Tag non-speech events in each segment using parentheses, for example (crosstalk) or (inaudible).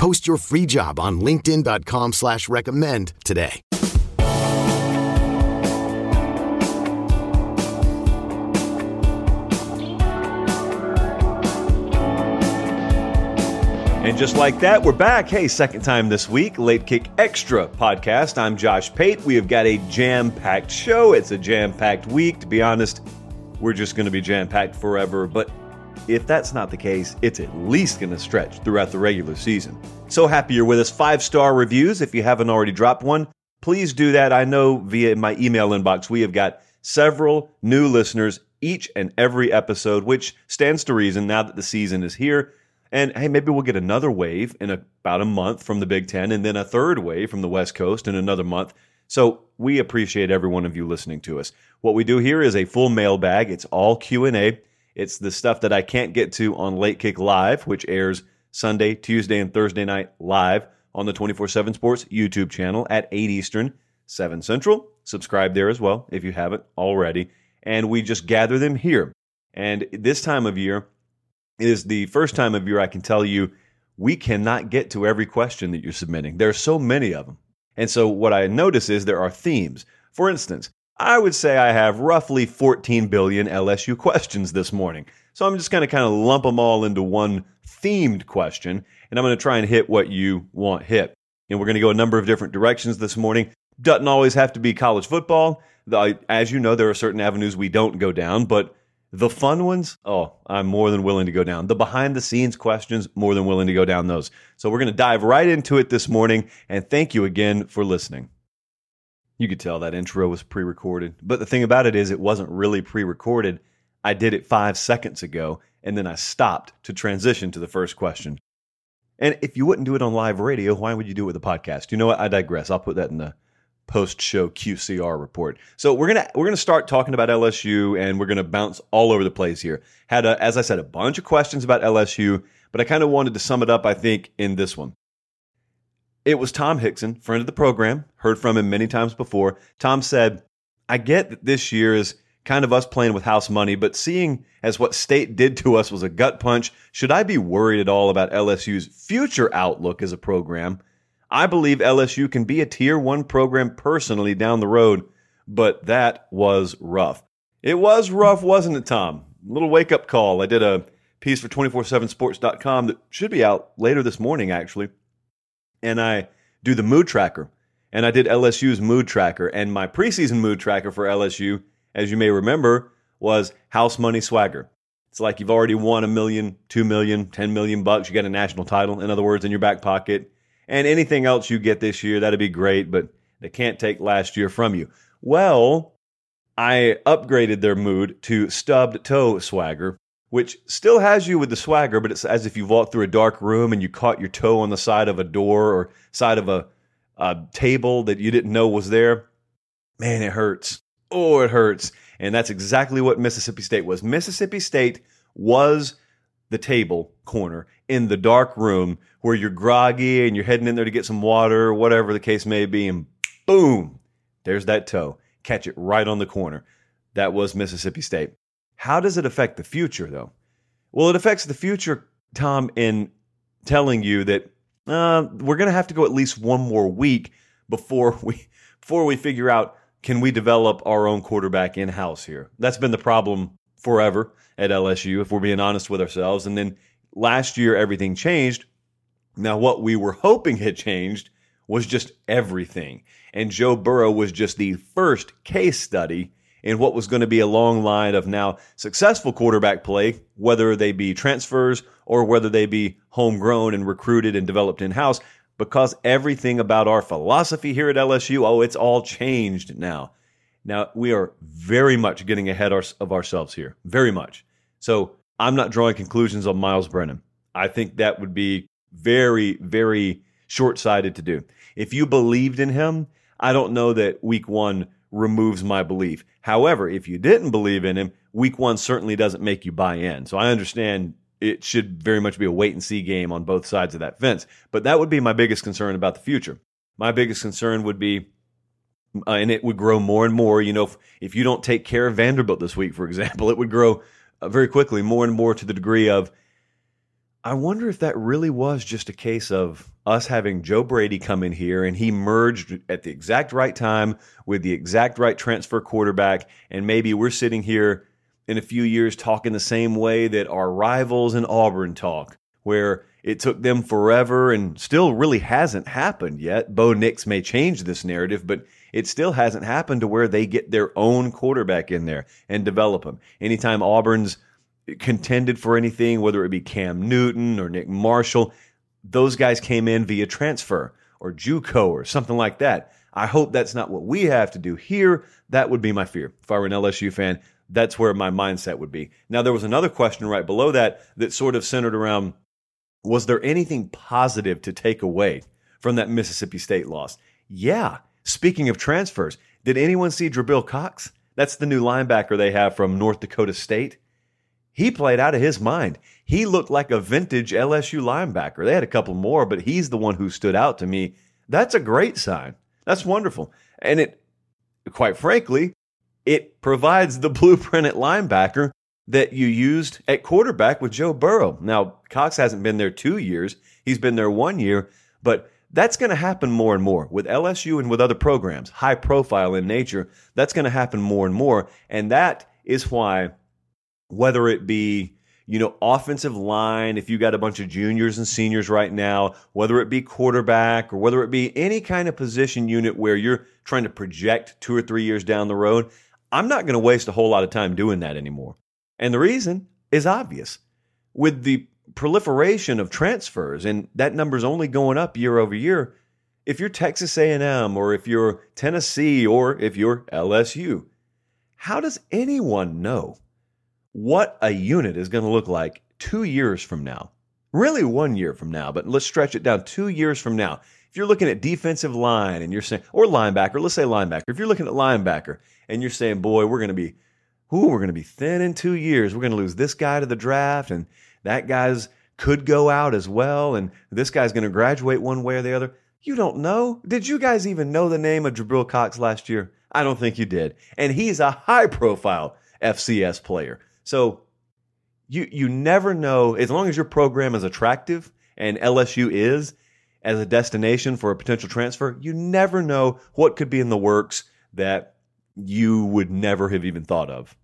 Post your free job on LinkedIn.com slash recommend today. And just like that, we're back. Hey, second time this week, Late Kick Extra podcast. I'm Josh Pate. We have got a jam packed show. It's a jam packed week. To be honest, we're just going to be jam packed forever. But if that's not the case, it's at least going to stretch throughout the regular season. So happy you're with us. Five star reviews. If you haven't already dropped one, please do that. I know via my email inbox, we have got several new listeners each and every episode, which stands to reason now that the season is here. And hey, maybe we'll get another wave in about a month from the Big Ten, and then a third wave from the West Coast in another month. So we appreciate every one of you listening to us. What we do here is a full mailbag. It's all Q and A. It's the stuff that I can't get to on Late Kick Live, which airs Sunday, Tuesday, and Thursday night live on the 24 7 Sports YouTube channel at 8 Eastern, 7 Central. Subscribe there as well if you haven't already. And we just gather them here. And this time of year, is the first time of year I can tell you we cannot get to every question that you're submitting. There are so many of them. And so what I notice is there are themes. For instance, I would say I have roughly 14 billion LSU questions this morning. So I'm just going to kind of lump them all into one themed question, and I'm going to try and hit what you want hit. And we're going to go a number of different directions this morning. Doesn't always have to be college football. As you know, there are certain avenues we don't go down, but the fun ones, oh, I'm more than willing to go down. The behind the scenes questions, more than willing to go down those. So we're going to dive right into it this morning. And thank you again for listening. You could tell that intro was pre recorded. But the thing about it is, it wasn't really pre recorded. I did it five seconds ago, and then I stopped to transition to the first question. And if you wouldn't do it on live radio, why would you do it with a podcast? You know what? I digress. I'll put that in the post show QCR report. So we're gonna we're gonna start talking about LSU and we're gonna bounce all over the place here. Had a, as I said a bunch of questions about LSU, but I kind of wanted to sum it up. I think in this one. It was Tom Hickson, friend of the program, heard from him many times before. Tom said, "I get that this year is." kind of us playing with house money, but seeing as what state did to us was a gut punch, should I be worried at all about LSU's future outlook as a program? I believe LSU can be a tier one program personally down the road, but that was rough. It was rough, wasn't it, Tom? A little wake up call. I did a piece for 247sports.com that should be out later this morning, actually. And I do the mood tracker. And I did LSU's mood tracker. And my preseason mood tracker for LSU, as you may remember, was house money swagger. It's like you've already won a million, two million, ten million bucks. You got a national title, in other words, in your back pocket and anything else you get this year, that'd be great, but they can't take last year from you. Well, I upgraded their mood to stubbed toe swagger, which still has you with the swagger, but it's as if you walked through a dark room and you caught your toe on the side of a door or side of a, a table that you didn't know was there. Man, it hurts. Oh, it hurts. And that's exactly what Mississippi State was. Mississippi State was the table corner in the dark room where you're groggy and you're heading in there to get some water or whatever the case may be, and boom, there's that toe. Catch it right on the corner. That was Mississippi State. How does it affect the future, though? Well, it affects the future, Tom, in telling you that uh, we're going to have to go at least one more week before we before we figure out can we develop our own quarterback in house here. That's been the problem forever at LSU, if we're being honest with ourselves. And then last year, everything changed. Now, what we were hoping had changed was just everything. And Joe Burrow was just the first case study in what was going to be a long line of now successful quarterback play, whether they be transfers or whether they be homegrown and recruited and developed in house, because everything about our philosophy here at LSU, oh, it's all changed now. Now, we are very much getting ahead of ourselves here, very much. So I'm not drawing conclusions on Miles Brennan. I think that would be very, very short sighted to do. If you believed in him, I don't know that week one removes my belief. However, if you didn't believe in him, week one certainly doesn't make you buy in. So I understand it should very much be a wait and see game on both sides of that fence. But that would be my biggest concern about the future. My biggest concern would be, uh, and it would grow more and more. You know, if, if, you don't take care of Vanderbilt this week, for example, (laughs) it would grow uh, very quickly, more and more to the degree of, I wonder if that really was just a case of us having Joe Brady come in here and he merged at the exact right time with the exact right transfer quarterback. And maybe we're sitting here in a few years talking the same way that our rivals in Auburn talk, where it took them forever and still really hasn't happened yet. Bo Nix may change this narrative, but it still hasn't happened to where they get their own quarterback in there and develop them. Anytime Auburn's contended for anything, whether it be Cam Newton or Nick Marshall, those guys came in via transfer or JUCO or something like that. I hope that's not what we have to do here. That would be my fear. If I were an LSU fan, that's where my mindset would be. Now, there was another question right below that that sort of centered around was there anything positive to take away from that Mississippi State loss? Yeah. Speaking of transfers, did anyone see Jabril Cox? That's the new linebacker they have from North Dakota State. He played out of his mind. He looked like a vintage LSU linebacker. They had a couple more, but he's the one who stood out to me. That's a great sign. That's wonderful. And it, quite frankly, it provides the (laughs) blueprint at linebacker that you used at quarterback with Joe Burrow. Now, Cox hasn't been there two years, he's been there one year, but that's going to happen more and more with LSU and with other programs, high profile in nature. That's going to happen more and more. And that is why, whether it be you know, offensive line, if you got a bunch of juniors and seniors right now, whether it be quarterback or whether it be any kind of position unit where you're trying to project two or three years down the road, I'm not going to waste a whole lot of time doing that anymore. And the reason is obvious. With the proliferation of transfers and that number's only going up year over year, if you're Texas A&M or if you're Tennessee or if you're LSU, how does anyone know what a unit is going to look like 2 years from now? Really 1 year from now, but let's stretch it down 2 years from now. If you're looking at defensive line and you're saying or linebacker, let's say linebacker. If you're looking at linebacker and you're saying, "Boy, we're going to be ooh, we're going to be thin in two years. We're going to lose this guy to the draft, and that guy's could go out as well, and this guy's going to graduate one way or the other. You don't know. Did you guys even know the name of Jabril Cox last year? I don't think you did. And he's a high profile FCS player. So you you never know as long as your program is attractive and LSU is as a destination for a potential transfer, you never know what could be in the works that you would never have even thought of.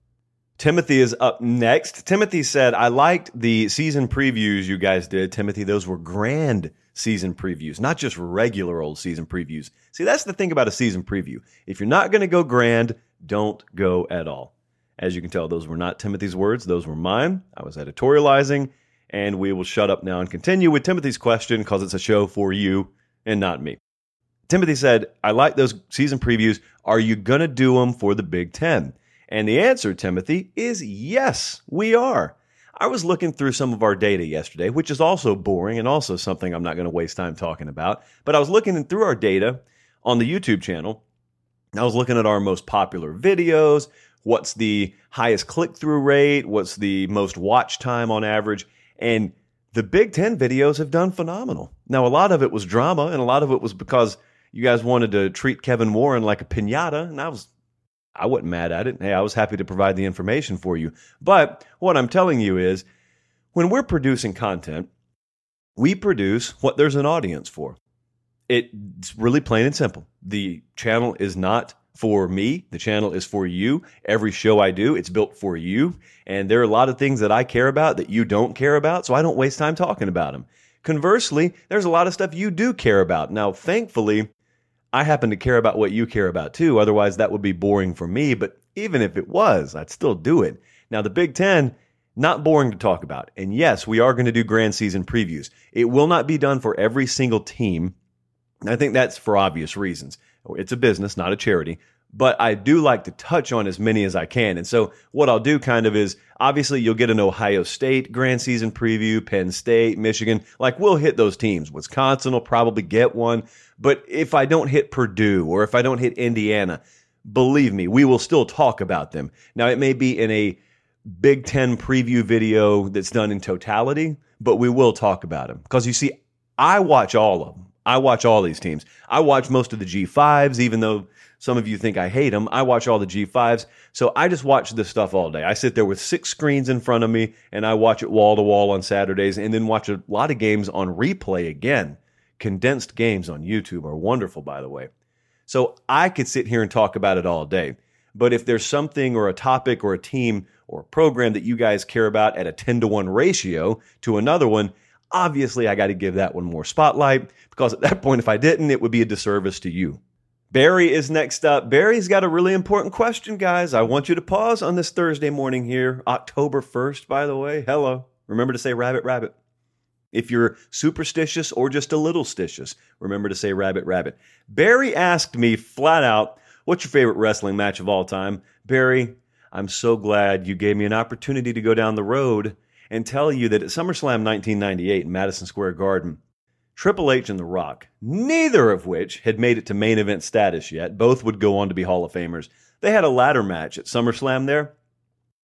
Timothy is up next. Timothy said, I liked the season previews you guys did. Timothy, those were grand season previews, not just regular old season previews. See, that's the thing about a season preview. If you're not going to go grand, don't go at all. As you can tell, those were not Timothy's words, those were mine. I was editorializing, and we will shut up now and continue with Timothy's question because it's a show for you and not me. Timothy said, I like those season previews. Are you going to do them for the Big Ten? And the answer, Timothy, is yes, we are. I was looking through some of our data yesterday, which is also boring and also something I'm not going to waste time talking about. But I was looking through our data on the YouTube channel. I was looking at our most popular videos, what's the highest click through rate, what's the most watch time on average. And the Big Ten videos have done phenomenal. Now, a lot of it was drama, and a lot of it was because you guys wanted to treat Kevin Warren like a pinata, and I was I wasn't mad at it. Hey, I was happy to provide the information for you. But what I'm telling you is when we're producing content, we produce what there's an audience for. It's really plain and simple. The channel is not for me. The channel is for you. Every show I do, it's built for you. And there are a lot of things that I care about that you don't care about, so I don't waste time talking about them. Conversely, there's a lot of stuff you do care about. Now, thankfully, I happen to care about what you care about too. Otherwise, that would be boring for me. But even if it was, I'd still do it. Now, the Big Ten, not boring to talk about. And yes, we are going to do grand season previews. It will not be done for every single team. I think that's for obvious reasons. It's a business, not a charity. But I do like to touch on as many as I can. And so what I'll do kind of is obviously you'll get an Ohio State grand season preview, Penn State, Michigan. Like we'll hit those teams. Wisconsin will probably get one. But if I don't hit Purdue or if I don't hit Indiana, believe me, we will still talk about them. Now, it may be in a Big Ten preview video that's done in totality, but we will talk about them. Because you see, I watch all of them. I watch all these teams. I watch most of the G5s, even though some of you think I hate them. I watch all the G5s. So I just watch this stuff all day. I sit there with six screens in front of me and I watch it wall to wall on Saturdays and then watch a lot of games on replay again. Condensed games on YouTube are wonderful, by the way. So I could sit here and talk about it all day. But if there's something or a topic or a team or a program that you guys care about at a 10 to 1 ratio to another one, obviously I got to give that one more spotlight because at that point, if I didn't, it would be a disservice to you. Barry is next up. Barry's got a really important question, guys. I want you to pause on this Thursday morning here, October 1st, by the way. Hello. Remember to say rabbit, rabbit. If you're superstitious or just a little stitious, remember to say rabbit, rabbit. Barry asked me flat out, What's your favorite wrestling match of all time? Barry, I'm so glad you gave me an opportunity to go down the road and tell you that at SummerSlam 1998 in Madison Square Garden, Triple H and The Rock, neither of which had made it to main event status yet, both would go on to be Hall of Famers. They had a ladder match at SummerSlam there,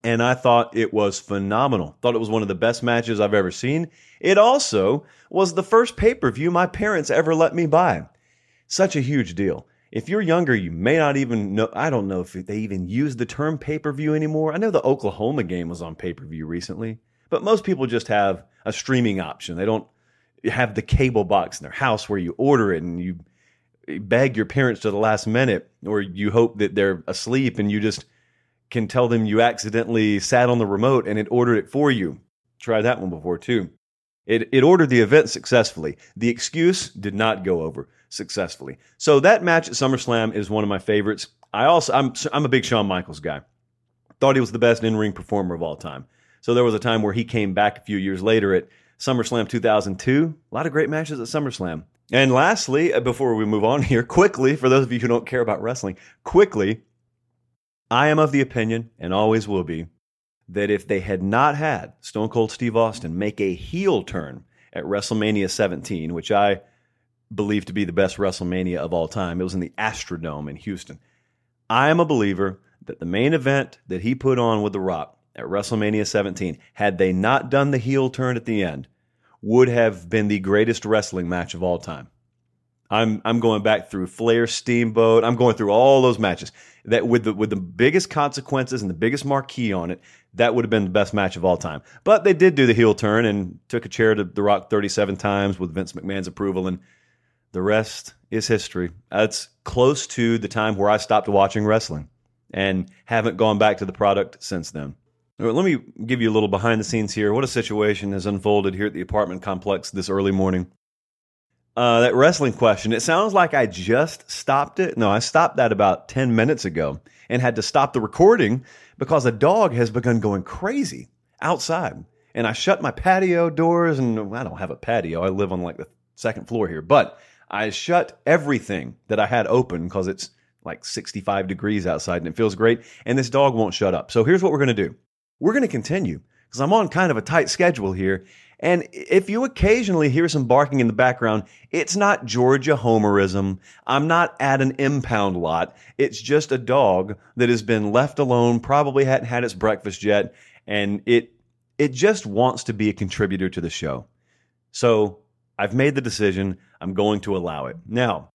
and I thought it was phenomenal. Thought it was one of the best matches I've ever seen. It also was the first pay per view my parents ever let me buy. Such a huge deal. If you're younger, you may not even know. I don't know if they even use the term pay per view anymore. I know the Oklahoma game was on pay per view recently, but most people just have a streaming option. They don't have the cable box in their house where you order it and you beg your parents to the last minute, or you hope that they're asleep and you just can tell them you accidentally sat on the remote and it ordered it for you. Tried that one before too. It, it ordered the event successfully. The excuse did not go over successfully. So that match at SummerSlam is one of my favorites. I also I'm I'm a big Shawn Michaels guy. Thought he was the best in-ring performer of all time. So there was a time where he came back a few years later at SummerSlam 2002. A lot of great matches at SummerSlam. And lastly, uh, before we move on (laughs) here, quickly, for those of you who don't care about wrestling, quickly, I am of the opinion, and always will be, that if they had not had Stone Cold Steve Austin make a heel turn at WrestleMania 17, which I believe to be the best WrestleMania of all time, it was in the Astrodome in Houston. I am a believer that the main event that he put on with The Rock at WrestleMania 17, had they not done the heel turn at the end, would have been the greatest wrestling match of all time. I'm I'm going back through Flair Steamboat. I'm going through all those matches that with the with the biggest consequences and the biggest marquee on it. That would have been the best match of all time. But they did do the heel turn and took a chair to The Rock 37 times with Vince McMahon's approval, and the rest is history. That's close to the time where I stopped watching wrestling and haven't gone back to the product since then. Let me give you a little behind the scenes here. What a situation has unfolded here at the apartment complex this early morning. Uh, that wrestling question, it sounds like I just stopped it. No, I stopped that about 10 minutes ago and had to stop the recording because a dog has begun going crazy outside. And I shut my patio doors, and I don't have a patio. I live on like the second floor here, but I shut everything that I had open because it's like 65 degrees outside and it feels great. And this dog won't shut up. So here's what we're going to do we're going to continue because I'm on kind of a tight schedule here. And if you occasionally hear some barking in the background, it's not Georgia homerism. I'm not at an impound lot. It's just a dog that has been left alone, probably hadn't had its breakfast yet, and it it just wants to be a contributor to the show. So I've made the decision. I'm going to allow it. Now,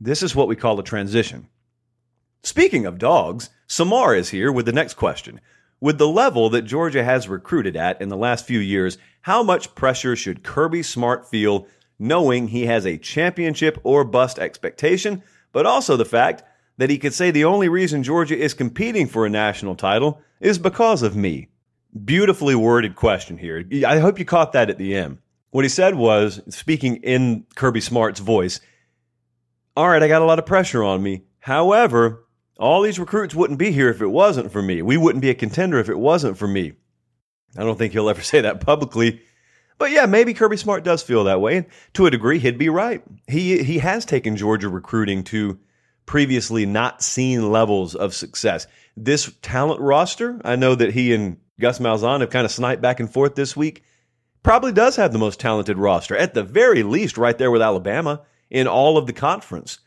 this is what we call a transition. Speaking of dogs, Samar is here with the next question. With the level that Georgia has recruited at in the last few years, how much pressure should Kirby Smart feel knowing he has a championship or bust expectation, but also the fact that he could say the only reason Georgia is competing for a national title is because of me? Beautifully worded question here. I hope you caught that at the end. What he said was, speaking in Kirby Smart's voice, All right, I got a lot of pressure on me. However, all these recruits wouldn't be here if it wasn't for me. We wouldn't be a contender if it wasn't for me. I don't think he'll ever (laughs) say that publicly. But yeah, maybe Kirby Smart does feel that way. And to a degree, he'd be right. He he has taken Georgia recruiting to previously not seen levels of success. This talent roster, I know that he and Gus Malzahn have kind of sniped back and forth this week, probably does have the most talented roster, at the very least, right there with Alabama in all of the conference.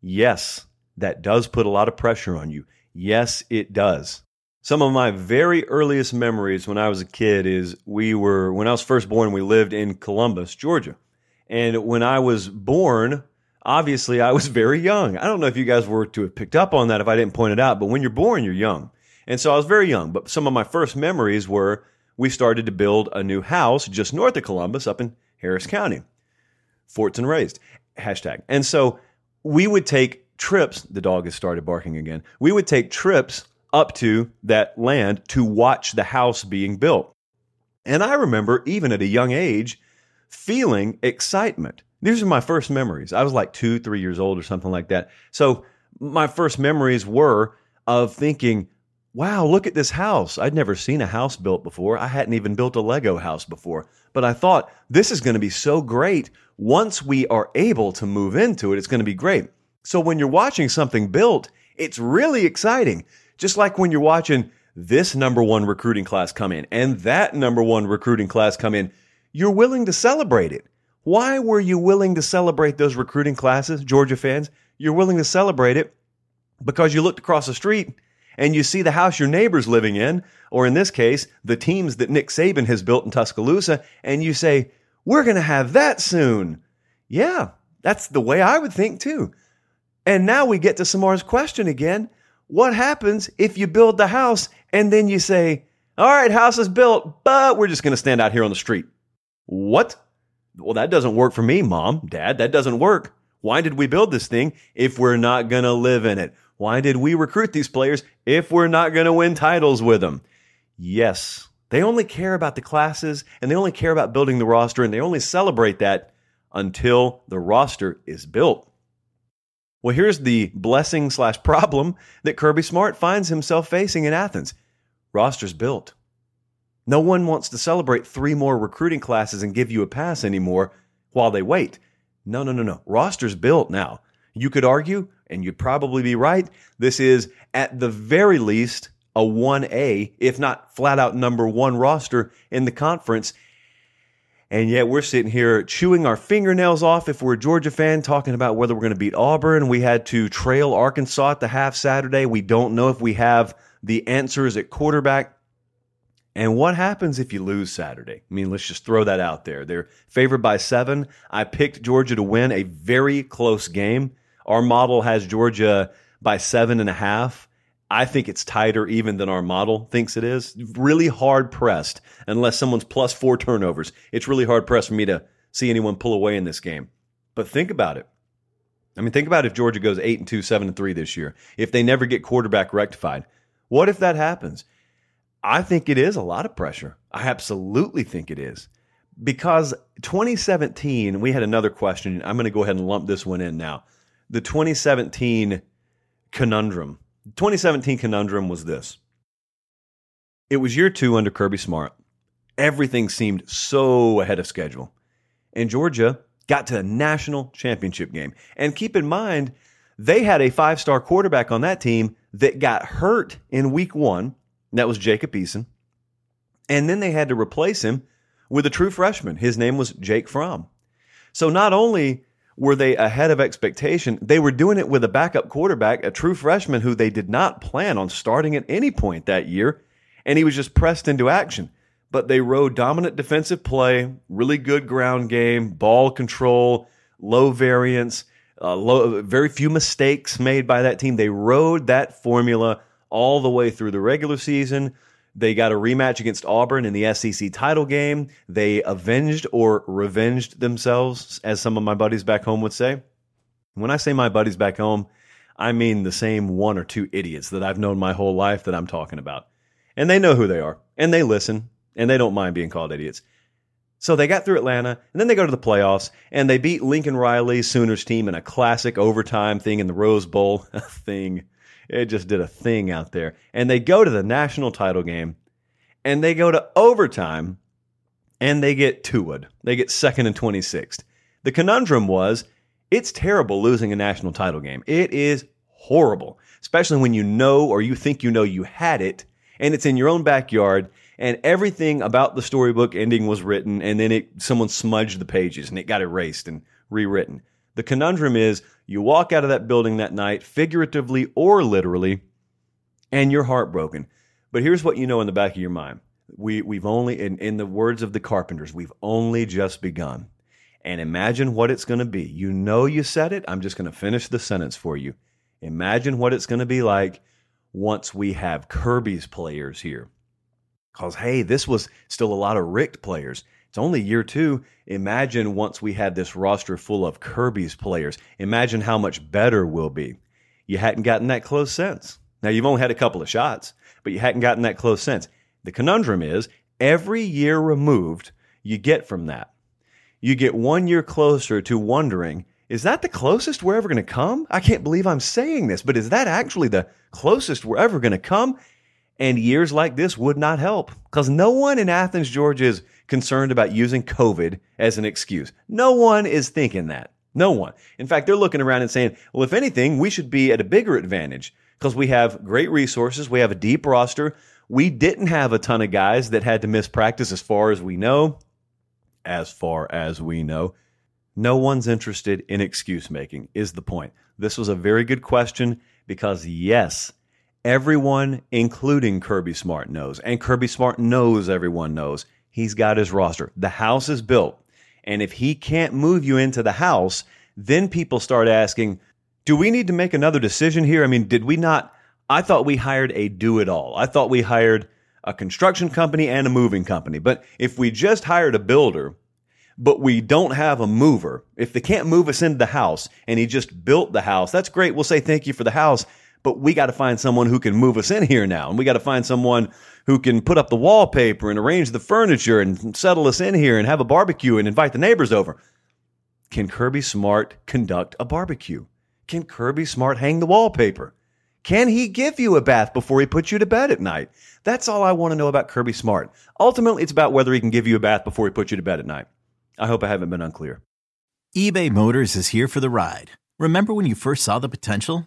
Yes, that does put a lot of pressure on you. Yes, it does. Some of my very earliest memories when I was a kid is we were, when I was first born, we lived in Columbus, Georgia. And when I was born, obviously I was (laughs) very young. I don't know if you guys were to have picked up on that if I didn't point it out, but when you're born, you're young. And so I was very young. But some of my first memories were we started to build a new house just north of Columbus up in Harris County. Fortson raised. Hashtag. And so we would take trips. The dog has started barking again. We would take trips up to that land to watch the house being built. And I remember, even at a young age, feeling excitement. These are my first memories. I was like two, three years old or something like that. So my first memories were of thinking, wow, look at this house. I'd never seen a house built before. I hadn't even built a Lego house before. But I thought, this is going to be so great. Once we are able to move into it, it's going to be great. So when you're watching something built, it's really exciting. Just like when you're watching this number one recruiting class come in and that number one recruiting class come in, you're willing to celebrate it. Why were you willing to celebrate those recruiting classes, Georgia fans? You're willing to celebrate it because you looked across the street and you see the house your neighbor's living in, or in this case, the teams that Nick Saban has built in Tuscaloosa, and you say, We're going to have that soon. Yeah, that's the way I would think too. And now we get to Samar's question again. What happens if you build the house and then you say, All right, house is built, but we're just going to stand out here on the street? What? Well, that doesn't work for me, mom, dad. That doesn't work. Why did we build this thing if we're not going to live in it? Why did we recruit these players if we're not going to win titles with them? Yes, they only care about the classes and they only care about building the roster and they only celebrate that until the roster is built. Well, here's the blessing slash problem that Kirby Smart finds himself facing in Athens. Roster's built. No one wants to celebrate three more recruiting classes and give you a pass anymore while they wait. No, no, no, no. Roster's built now. You could argue, and you'd probably be right, this is at the very least a 1A, if not flat out number one roster in the conference. And yet we're sitting here chewing our fingernails off if we're a Georgia fan, talking about whether we're going to beat Auburn. We had to trail Arkansas at the half Saturday. We don't know if we have the answers at quarterback. And what happens if you lose Saturday? I mean, let's just throw that out there. They're favored by seven. I picked Georgia to win a very close game. Our model has Georgia by seven and a half. I think it's tighter even than our model thinks it is. Really hard pressed, unless someone's plus four turnovers. It's really hard pressed for me to see anyone pull away in this game. But think about it. I mean, think about if Georgia goes eight and two, seven and three this year. If they never get quarterback rectified, what if that happens? I think it is a lot of pressure. I absolutely think it is. Because 2017, we had another question. I'm going to go ahead and lump this one in now. The 2017 conundrum. 2017 conundrum was this. It was year two under Kirby Smart. Everything seemed so ahead of schedule. And Georgia got to a national championship game. And keep in mind, they had a five star quarterback on that team that got hurt in week one that was Jacob Eason. And then they had to replace him with a true freshman. His name was Jake Fromm. So not only were they ahead of expectation, they were doing it with a backup quarterback, a true freshman who they did not plan on starting at any point that year. And he was just pressed into action. But they rode dominant defensive play, really good ground game, ball control, low variance, uh, low, very few mistakes made by that team. They rode that formula all the way through the regular season. They got a rematch against Auburn in the SEC title game. They avenged or revenged themselves, as some of my buddies back home would say. When I say my buddies back home, I mean the same one or two idiots that I've known my whole life that I'm talking about. And they know who they are, and they listen, and they don't mind being called idiots. So they got through Atlanta, and then they go to the playoffs, and they beat Lincoln Riley Sooners team in a classic overtime thing in the Rose Bowl (laughs) thing. It just did a thing out there. And they go to the national title game and they go to overtime and they get Tua'd. They get second and 26th. The conundrum was it's terrible losing a national title game. It is horrible, especially when you know or you think you know you had it and it's in your own backyard and everything about the storybook ending was written and then it someone smudged the pages and it got erased and rewritten. The conundrum is you walk out of that building that night, figuratively or literally, and you're heartbroken. But here's what you know in the back of your mind. We, we've only, in, in the words of the carpenters, we've only just begun. And imagine what it's going to be. You know you said it. I'm just going to finish the sentence for you. Imagine what it's going to be like once we have Kirby's players here. Because, hey, this was still a lot of Richt players. It's only year two. Imagine once we had this roster full of Kirby's players. Imagine how much better we'll be. You hadn't gotten that close since. Now, you've only had a couple of shots, but you hadn't gotten that close since. The conundrum is every year removed, you get from that. You get one year closer to wondering, is that the closest we're ever going to come? I can't believe I'm saying this, but is that actually the closest we're ever going to come? And years like this would not help because no one in Athens, Georgia is concerned about using COVID as an excuse. No one is thinking that. No one. In fact, they're looking around and saying, well, if anything, we should be at a bigger advantage because we have great resources. We have a deep roster. We didn't have a ton of guys that had to miss practice as far as we know. As far as we know. No one's interested in excuse making, is the point. This was a very good question because, yes, everyone, including Kirby Smart, knows, and Kirby Smart knows everyone knows, he's got his roster. The house is built. And if he can't move you into the house, then people start asking, do we need to make another decision here? I mean, did we not? I thought we hired a do it all. I thought we hired a construction company and a moving company. But if we just hired a builder, but we don't have a mover, if they can't move us into the house and he just built the house, that's great. We'll say thank you for the house, but we got to find someone who can move us in here now. And we got to find someone who can put up the wallpaper and arrange the furniture and settle us in here and have a barbecue and invite the neighbors over. Can Kirby Smart conduct a barbecue? Can Kirby Smart hang the wallpaper? Can he give you a bath before he puts you to bed at night? That's all I want to know about Kirby Smart. Ultimately, it's about whether he can give you a bath before he puts you to bed at night. I hope I haven't been unclear. eBay Motors is here for the ride. Remember when you first saw the potential?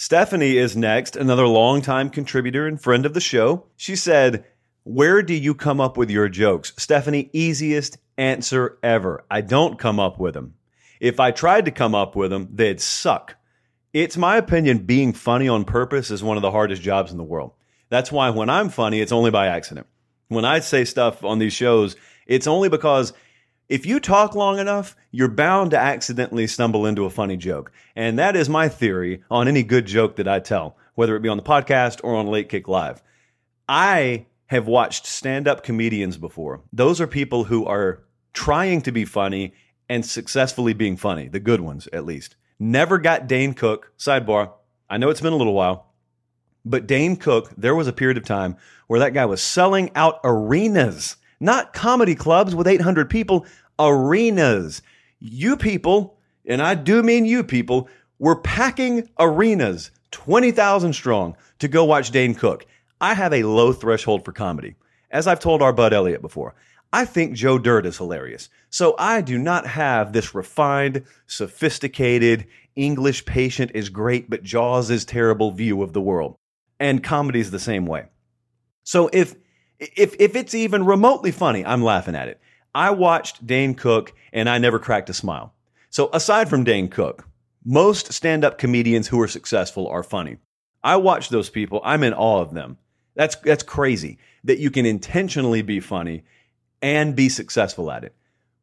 Stephanie is next, another longtime contributor and friend of the show. She said, Where do you come up with your jokes? Stephanie, easiest answer ever. I don't come up with them. If I tried to come up with them, they'd suck. It's my opinion being funny on purpose is one of the hardest jobs in the world. That's why when I'm funny, it's only by accident. When I say stuff on these shows, it's only because if you talk long enough, you're bound to accidentally stumble into a funny joke. And that is my theory on any good joke that I tell, whether it be on the podcast or on Late Kick Live. I have watched stand up comedians before. Those are people who are trying to be funny and successfully being funny, the good ones at least. Never got Dane Cook, sidebar. I know it's been a little while, but Dane Cook, there was a period of time where that guy was selling out arenas not comedy clubs with 800 people, arenas. You people, and I do mean you people, were packing arenas, 20,000 strong, to go watch Dane Cook. I have a low threshold for comedy. as I've told our bud Elliot before, I think Joe Dirt is hilarious. So I do not have this refined, sophisticated, English patient is great, but Jaws is terrible view of the world. And comedy is the same way. So if if if it's even remotely funny, I'm laughing at it. I watched Dane Cook and I never cracked a smile. So aside from Dane Cook, most stand-up comedians who are successful are funny. I watch those people, I'm in awe of them. That's that's crazy that you can intentionally be funny and be successful at it.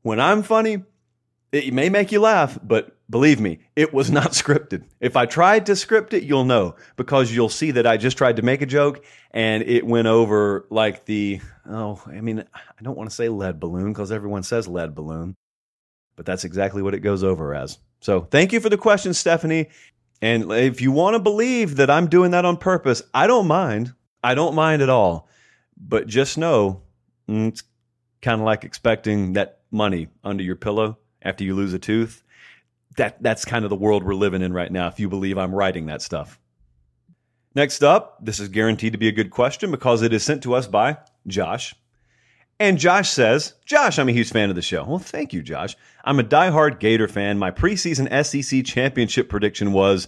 When I'm funny, it may make you laugh, but believe me, it was not (laughs) scripted. If I tried to script it, you'll know because you'll see that I just tried to make a joke and it went over like the, oh, I mean, I don't want to say lead balloon because everyone says lead balloon, but that's exactly what it goes over as. So thank you for the question, Stephanie. And if you want to believe that I'm doing that on purpose, I don't mind. I don't mind at all. But just know mm, it's kind of like expecting that money under your pillow after you lose a tooth. That that's kind of the world we're living in right now if you believe I'm writing that stuff. Next up, this is guaranteed to be a good question because it is sent to us by Josh. And Josh says, Josh, I'm a huge fan of the show. Well, thank you, Josh. I'm a diehard Gator fan. My preseason SEC championship prediction was,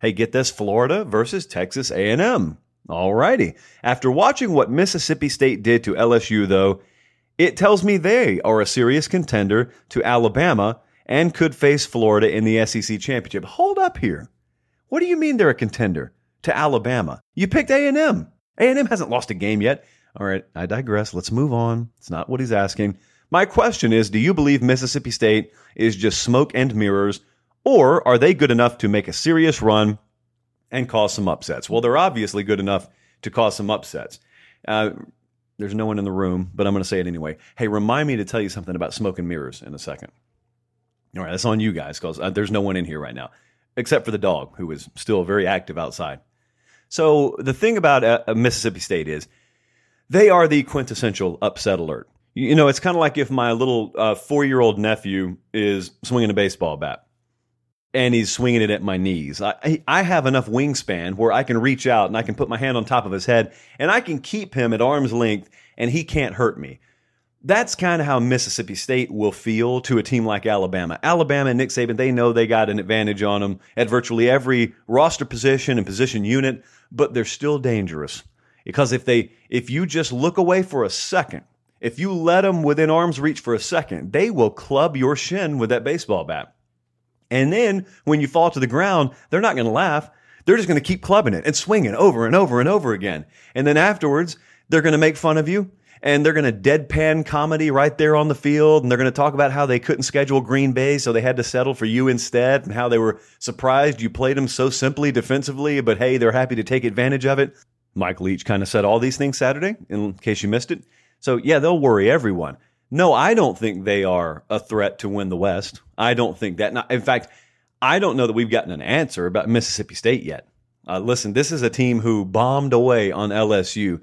hey, get this, Florida versus Texas A&M. All righty. After watching what Mississippi State did to LSU, though, it tells me they are a serious contender to Alabama and could face Florida in the SEC championship. Hold up here. What do you mean they're a contender to Alabama? You picked A&M. A&M hasn't lost a game yet. All right, I digress. Let's move on. It's not what he's asking. My question is, do you believe Mississippi State is just smoke and mirrors or are they good enough to make a serious run and cause some upsets. Well, they're obviously good enough to cause some upsets. Uh, there's no one in the room, but I'm going to say it anyway. Hey, remind me to tell you something about smoke and mirrors in a second. All right, that's on you guys because uh, there's no one in here right now, except for the dog, who is still very active outside. So the thing about uh, Mississippi State is they are the quintessential upset alert. You know, it's kind of like if my little uh, four year old nephew is swinging a baseball bat and he's swinging it at my knees. I, I have enough wingspan where I can reach out and I can put my hand on top of his head and I can keep him at arm's length and he can't hurt me. That's kind of how Mississippi State will feel to a team like Alabama. Alabama and Nick Saban, they know they got an advantage on them at virtually every roster position and position unit, but they're still dangerous. Because if they if you just look away for a second, if you let them within arm's reach for a second, they will club your shin with that baseball bat. And then when you fall to the ground, they're not going to laugh. They're just going to keep clubbing it and swinging over and over and over again. And then afterwards, they're going to make fun of you and they're going to deadpan comedy right there on the field. And they're going to talk about how they couldn't schedule Green Bay, so they had to settle for you instead, and how they were surprised you played them so simply defensively, but hey, they're happy to take advantage of it. Mike Leach kind of said all these things Saturday, in case you missed it. So, yeah, they'll worry everyone. No, I don't think they are a threat to win the West. I don't think that. In fact, I don't know that we've gotten an answer about Mississippi State yet. Uh, listen, this is a team who bombed away on LSU.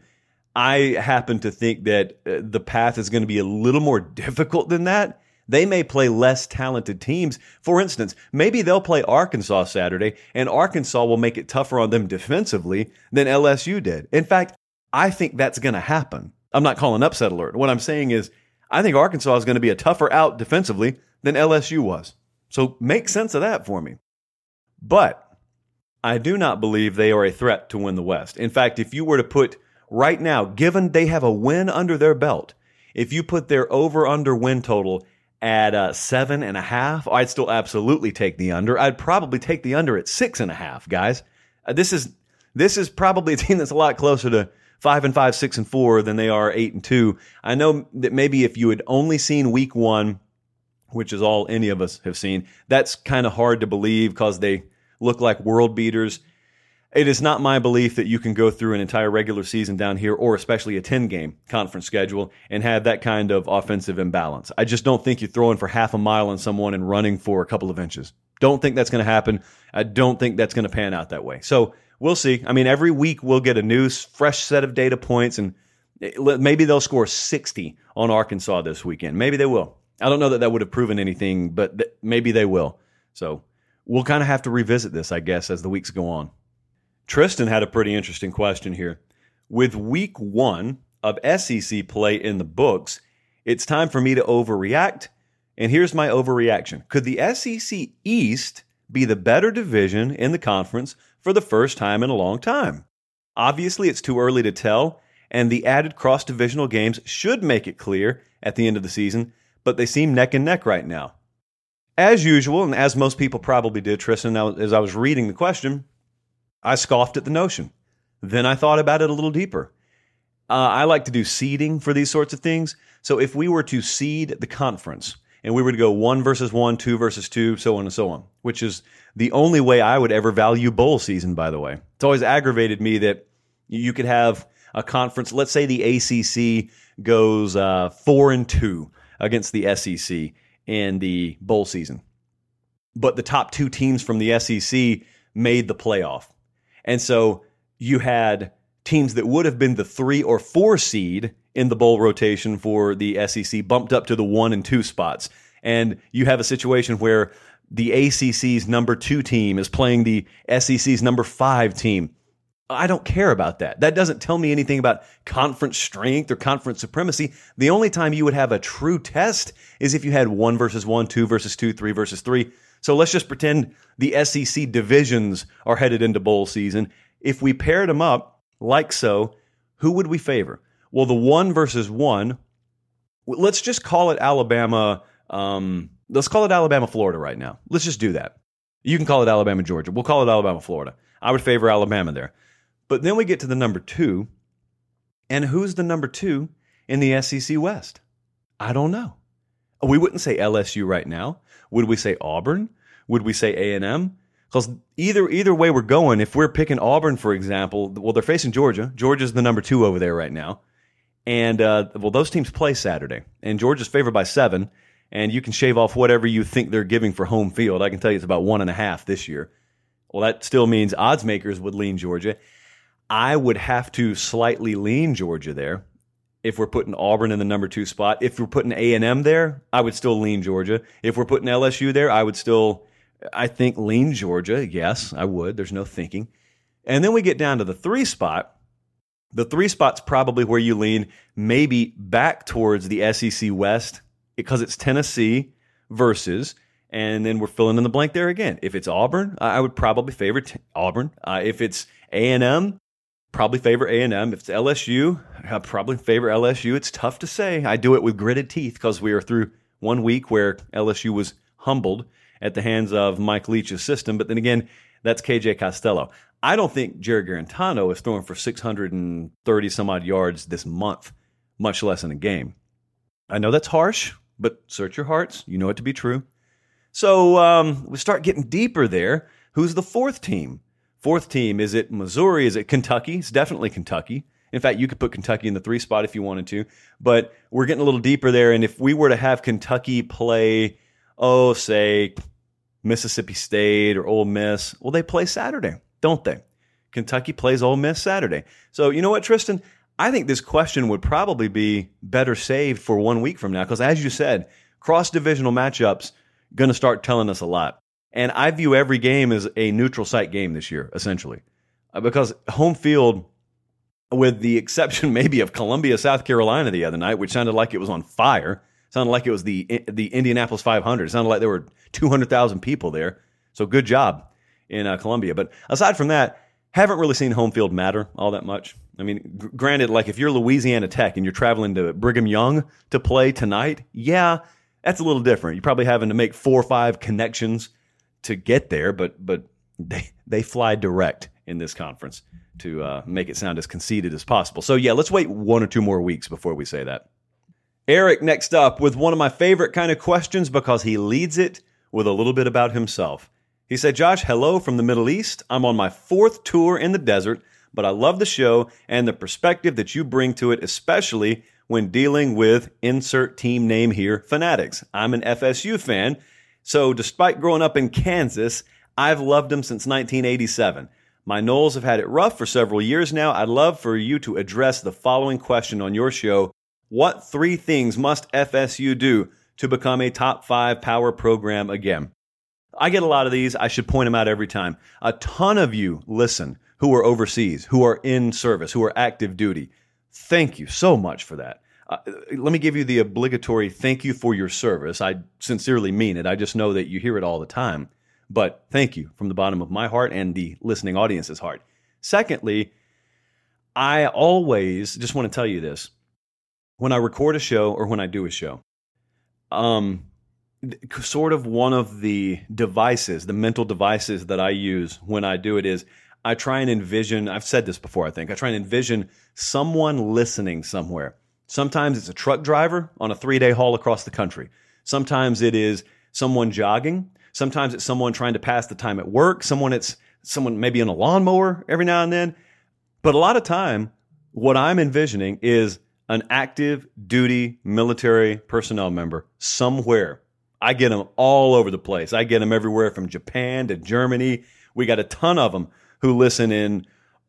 I happen to think that uh, the path is going to be a little more (laughs) difficult than that. They may play less talented teams. For instance, maybe they'll play Arkansas Saturday, and Arkansas will make it tougher on them defensively than LSU did. In fact, I think that's going to happen. I'm not calling upset alert. What I'm saying is I think Arkansas is going to be a tougher out defensively than LSU was. So make sense of that for me. But I do not believe they are a threat to win the West. In fact, if you were to put right now, given they have a win under their belt, if you put their over under win total at uh, seven and a half, I'd still absolutely take the under. I'd probably take the under at six and a half, guys. Uh, this is this is probably a team that's a lot closer to five and five, six and four than they are eight and two. I know that maybe if you had only seen week one, which is all any of us have seen, that's kind of hard to believe because they look like world beaters. It is not my belief that you can go through an entire regular season down here, or especially a 10 game conference schedule, and have that kind of offensive imbalance. I just don't think you're throwing for half a mile on someone and running for a couple of inches. Don't think that's going to happen. I don't think that's going to pan out that way. So we'll see. I mean, every week we'll get a new, fresh set of data points, and eh, maybe they'll score 60 on Arkansas this weekend. Maybe they will. I don't know that that would have proven anything, but th- maybe they will. So we'll kind of have to revisit this, I guess, as the weeks go on. Tristan had a pretty interesting question here. With week one of SEC play in the books, it's time for me to overreact. And here's my overreaction Could the SEC East be the better division in the conference for the first time in a long time? Obviously, it's too early to tell, and the added cross divisional games should make it clear at the end of the season, but they seem neck and neck right now. As usual, and as most people probably did, Tristan, as I was reading the question, I scoffed at the notion. Then I thought about it a little deeper. Uh, I like to do seeding for these sorts of things. So if we were to seed the conference and we were to go one versus one, two versus two, so on and so on, which is the only way I would ever value bowl season, by the way. It's always aggravated me that you could have a conference, let's say the ACC goes uh, four and two against the SEC in the bowl season. But the top two teams from the SEC made the playoff. And so you had teams that would have been the three or four seed in the bowl rotation for the SEC bumped up to the one and two spots. And you have a situation where the ACC's number two team is playing the SEC's number five team. I don't care about that. That doesn't tell me anything about conference strength or conference supremacy. The only time you would have a true test is if you had one versus one, two versus two, three versus three. So let's just pretend the SEC divisions are headed into bowl season. If we paired them up like so, who would we favor? Well, the one versus one, let's just call it Alabama. Um, let's call it Alabama, Florida right now. Let's just do that. You can call it Alabama, Georgia. We'll call it Alabama, Florida. I would favor Alabama there. But then we get to the number two. And who's the number two in the SEC West? I don't know. We wouldn't say LSU right now. Would we say Auburn? Would we say A&M? Because either either way we're going, if we're picking Auburn, for example, well, they're facing Georgia. Georgia's the number two over there right now. And, uh, well, those teams play Saturday. And Georgia's favored by seven. And you can shave off whatever you think they're giving for home field. I can tell you it's about one and a half this year. Well, that still means odds makers would lean Georgia. I would have to slightly lean Georgia there if we're putting Auburn in the number two spot. If we're putting A and M there, I would still lean Georgia. If we're putting LSU there, I would still, I think, lean Georgia. Yes, I would. There's no thinking. And then we get down to the three spot. The three spot's probably where you lean, maybe back towards the SEC West because it's Tennessee versus, and then we're filling in the blank there again. If it's Auburn, I would probably favor t- Auburn. Uh, if it's A and M, probably favor A&M. If it's LSU, I probably favor LSU. It's tough to say. I do it with gritted teeth because we are through one week where LSU was humbled at the hands of Mike Leach's system. But then again, that's KJ Costello. I don't think Jarrett Guarantano is throwing for 630 some odd yards this month, much less in a game. I know that's harsh, but search your hearts. You know it to be true. So um, we start getting deeper there. Who's the fourth team? Fourth team, is it Missouri? Is it Kentucky? It's definitely Kentucky. In fact, you could put Kentucky in the three spot if you wanted to, but we're getting a little deeper there. And if we were to have Kentucky play, oh, say Mississippi State or Ole Miss, well, they play Saturday, don't they? Kentucky plays Ole Miss Saturday. So you know what, Tristan? I think this question would probably be better saved for one week from now because, as you said, cross divisional matchups going to start telling us a lot. And I view every game as a neutral site game this year, essentially, uh, because home field, with the exception (laughs) maybe of Columbia, South Carolina the other night, which sounded like it was on fire, sounded like it was the the Indianapolis 500. It sounded like there were 200,000 people there. So good job in uh, Columbia. But aside from that, haven't really seen home field matter all that much. I mean, g- granted, like if you're Louisiana Tech and you're traveling to Brigham Young to play tonight, yeah, that's a little different. You're probably having to make four or five connections to get there, but but (laughs) they they fly direct in this conference to uh, make it sound as conceited as possible. So yeah, let's wait one or two more weeks before we say that. Eric next up with one of my favorite kind of questions because he leads it with a little bit about himself. He said, "Josh, hello from the Middle East. I'm on my fourth tour in the desert, but I love the show and the perspective that you bring to it, especially." When dealing with insert team name here, Fanatics. I'm an FSU fan, so, despite growing up in Kansas, I've loved them since 1987. My Noles have had it rough for several years now. I'd love for you to address the following question on your show What three things must FSU do to become a top five power program again? I get a lot of these. I should point them out every time. A ton of you listen who are overseas, who are in service, who are active duty. thank you so much for that. Uh, let me give you the obligatory thank you for your service. I sincerely mean it. I just know that you hear it all the time. But thank you from the bottom of my heart and the listening audience's heart. Secondly, I always just want to tell you this when I record a show or when I do a show, um, sort of one of the devices, the mental devices that I use when I do it is I try and envision, I've said this before, I think, I try and envision someone listening somewhere. Sometimes it's a truck driver on a three day haul across the country. Sometimes it is someone jogging. Sometimes it's someone trying to pass the time at work. Someone it's someone maybe in a lawnmower every now and then. But a lot of time, what I'm envisioning is an active duty military personnel member somewhere. I get them all over the place. I get them everywhere from Japan to Germany. We got a ton of them who listen in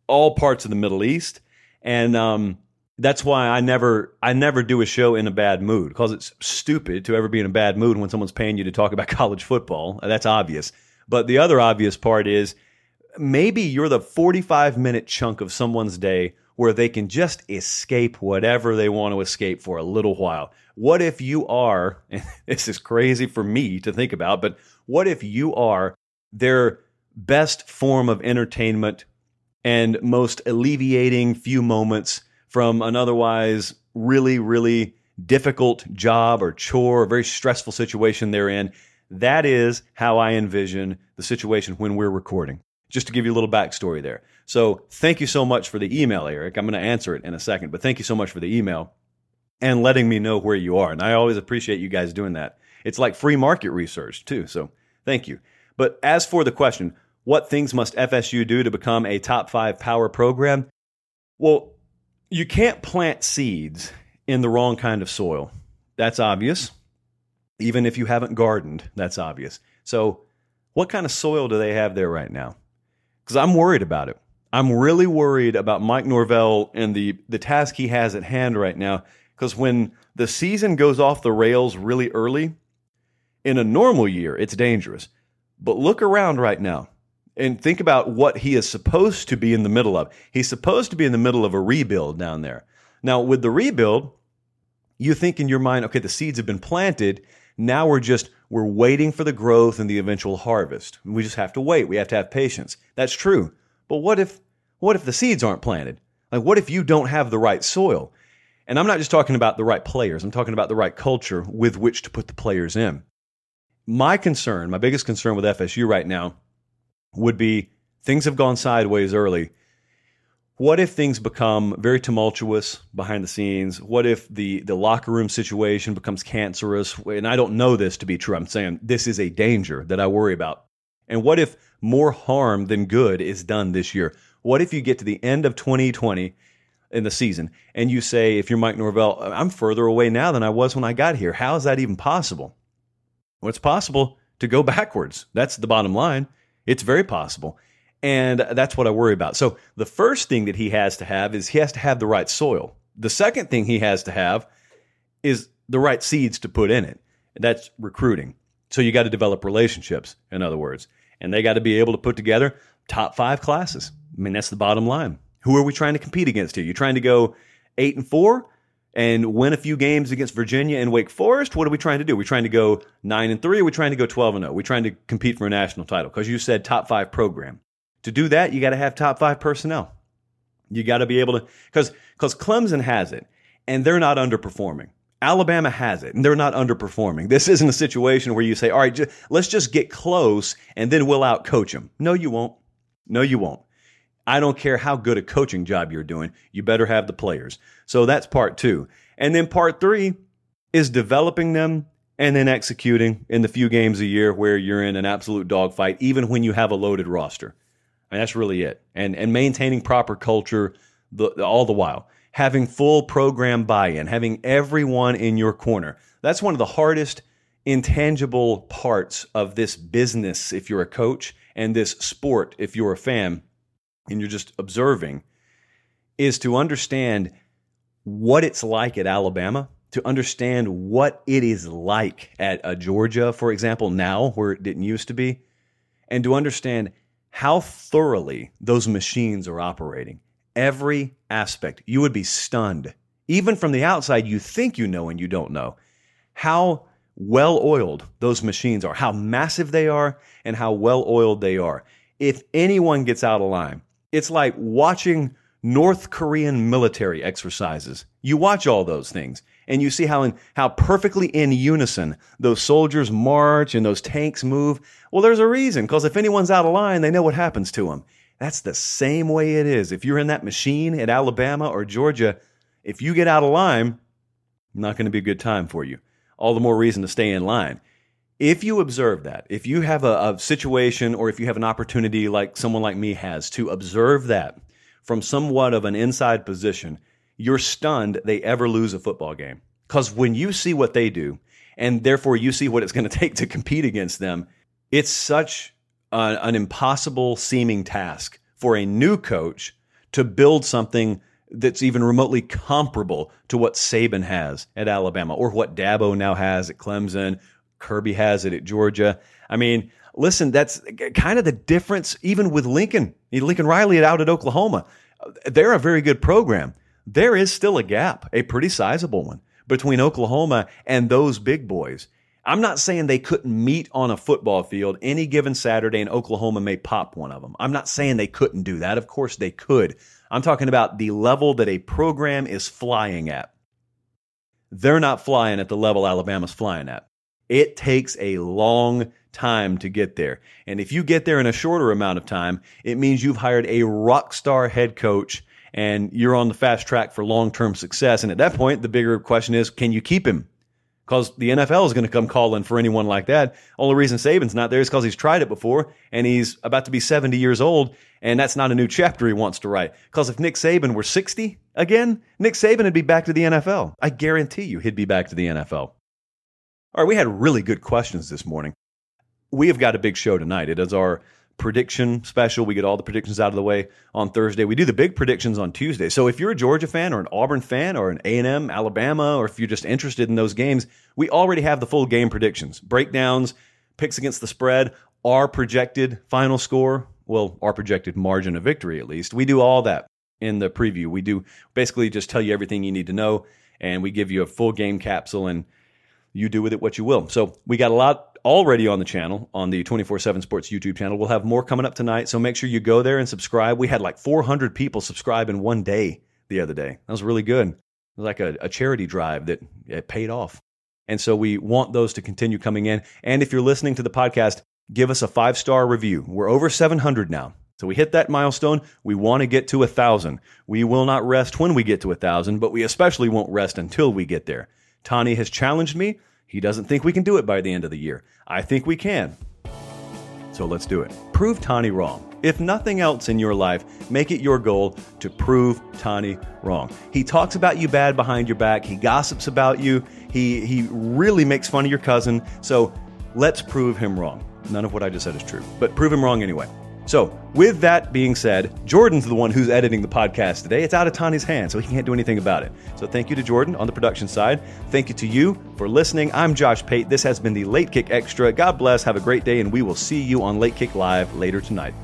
all parts of the Middle East, and um, that's why I never I never do a show in a bad mood because it's stupid to ever be in a bad mood when someone's paying you to talk about (laughs) college football. That's obvious. But the other obvious part is maybe you're the 45 minute chunk of someone's day where they can just escape whatever they want to escape for a little while. What if you are, (laughs) this is crazy for me to think about, but what if you are their best form of entertainment and most alleviating few moments from an otherwise really, really difficult job or chore or very stressful situation they're in? That is how I envision the situation when we're recording. Just to give you a little backstory there. So thank you so much for the email, Eric. I'm going to answer it in a second, but thank you so much for the email and letting me know where you are. And I always appreciate you guys doing that. It's like free market research too. So thank you. But as for the question, what things must FSU do to become a top five power program? Well, you can't plant seeds in the wrong kind of soil. That's obvious. Even if you haven't gardened, that's obvious. So, what kind of soil do they have there right now? Because I'm worried about it. I'm really worried about Mike Norvell and the, the task he has at hand right now. Because when the season goes off the rails really early, in a normal year, it's dangerous. But look around right now and think about what he is supposed to be in the middle of. He's supposed to be in the middle of a rebuild down there. Now, with the rebuild, you think in your mind, okay, the seeds have been planted. Now we're just we're waiting for the growth and the eventual harvest. We just have to wait. We have to have patience. That's true. But what if what if the seeds aren't planted? Like what if you don't have the right soil? And I'm not just talking about the right players. I'm talking about the right culture with which to put the players in. My concern, my biggest concern with FSU right now would be things have gone sideways early. What if things become very tumultuous behind the scenes? What if the, the locker room situation becomes cancerous? And I don't know this to be true. I'm saying this is a danger that I worry about. And what if more harm than good is done this year? What if you get to the end of 2020 in the season and you say, if you're Mike Norvell, I'm further away now than I was when I got here? How is that even possible? Well, it's possible to go backwards. That's the bottom line. It's very possible. And that's what I worry about. So the first thing that he has to have is he has to have the right soil. The second thing he has to have is the right seeds to put in it. That's recruiting. So you got to develop relationships, in other words, and they got to be able to put together top five classes. I mean, that's the bottom line. Who are we trying to compete against here? You're trying to go eight and four and win a few games against Virginia and Wake Forest. What are we trying to do? We're trying to go nine and three. We're trying to go twelve and oh? zero. We're trying to compete for a national title because you said top five program. To do that, you got to have top five personnel. You got to be able to because because Clemson has it and they're not underperforming. Alabama has it and they're not underperforming. This isn't a situation where you say, all right, let's just get close and then we'll outcoach them. No, you won't. No, you won't. I don't care how good a coaching job you're doing. You better have the players. So that's part two. And then part three is developing them and then executing in the few games a year where you're in an absolute dogfight, even when you have a loaded roster. And that's really it. And and maintaining proper culture the, all the while. Having full program buy-in, having everyone in your corner. That's one of the hardest intangible parts of this business if you're a coach and this sport if you're a fan and you're just observing is to understand what it's like at Alabama, to understand what it is like at a Georgia, for example, now where it didn't used to be, and to understand how thoroughly those machines are operating. every aspect. You would be stunned. Even from the outside, you think you know and you don't know how well oiled those machines are, how massive they are, and how well oiled they are. If anyone gets out of line, it's like watching North Korean military exercises. You watch all those things and you see how in, how perfectly in unison those soldiers march and those tanks move. Well, there's a reason because if anyone's out of line, they know what happens to them. That's the same way it is. If you're in that machine at Alabama or Georgia, if you get out of line, not going to be a good time for you. All the more reason to stay in line. If you observe that, if you have a, a situation or if you have an opportunity like someone like me has to observe that from somewhat of an inside position, you're stunned they ever lose a football game. Because when you see what they do, and therefore you see what it's going (laughs) to take to compete against them, it's such a, an impossible seeming task for a new coach to build something that's even remotely comparable to what Saban has at Alabama or what Dabo now has at Clemson Kirby has it at Georgia. I mean, listen, that's kind of the difference even with Lincoln. Lincoln Riley out at Oklahoma. They're a very good program. There is still a gap, a pretty sizable one, between Oklahoma and those big boys. I'm not saying they couldn't meet on a football field any given Saturday and Oklahoma may pop one of them. I'm not saying they couldn't do that. Of course they could. I'm talking about the level that a program is flying at. They're not flying at the level Alabama's flying at. It takes a long time to get there. And if you get there in a shorter amount of time, it means you've hired a rock star head coach and you're on the fast track for long term success. And at that point, the bigger question is can you keep him? Because the NFL is going to come calling for anyone like that. Only reason Saban's not there is because he's tried it before and he's about to be 70 years old. And that's not a new chapter he wants to write. Because if Nick Saban were 60 again, Nick Saban would be back to the NFL. I guarantee you he'd be back to the NFL. All right, we had really good questions this morning. We have got a big show tonight. It is our prediction special. We get all the predictions out of the way on Thursday. We do the big predictions on Tuesday. So if you're a Georgia fan or an Auburn fan or an A&M, Alabama, or if you're just interested in those games, we already have the full game predictions, breakdowns, picks against the spread, our projected final score, well, our projected margin of victory at least. We do all that in the preview. We do basically just tell you everything you need to know and we give you a full game capsule and you do with it what you will. So we got a lot already on the channel, on the 24 7 Sports YouTube channel. We'll have more coming up tonight. So make sure you go there and subscribe. We had like 400 people subscribe in one day the other day. That was really good. It was like a, a charity drive that it paid off. And so we want those to continue coming in. And if you're listening to the podcast, give us a five star review. We're over 700 now. So we hit that milestone. We want to get to a thousand. We will not rest when we get to a thousand, but we especially won't rest until we get there. Tani has challenged me. He doesn't think we can do it by the end of the year. I think we can. So let's do it. Prove Tani wrong. If nothing else in your life, make it your goal to prove Tani wrong. He talks about you bad behind your back. He gossips about you. He he really makes fun of your cousin. So let's prove him wrong. None of what I just said is true, but prove him wrong anyway. So, with that being said, Jordan's the one who's editing the podcast today. It's out of Tani's hands, so he can't do anything about it. So, thank you to Jordan on the production side. Thank you to you for listening. I'm Josh Pate. This has been the Late Kick Extra. God bless. Have a great day, and we will see you on Late Kick Live later tonight.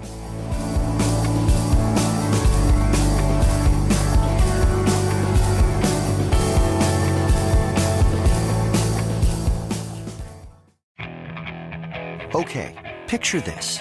Okay, picture this.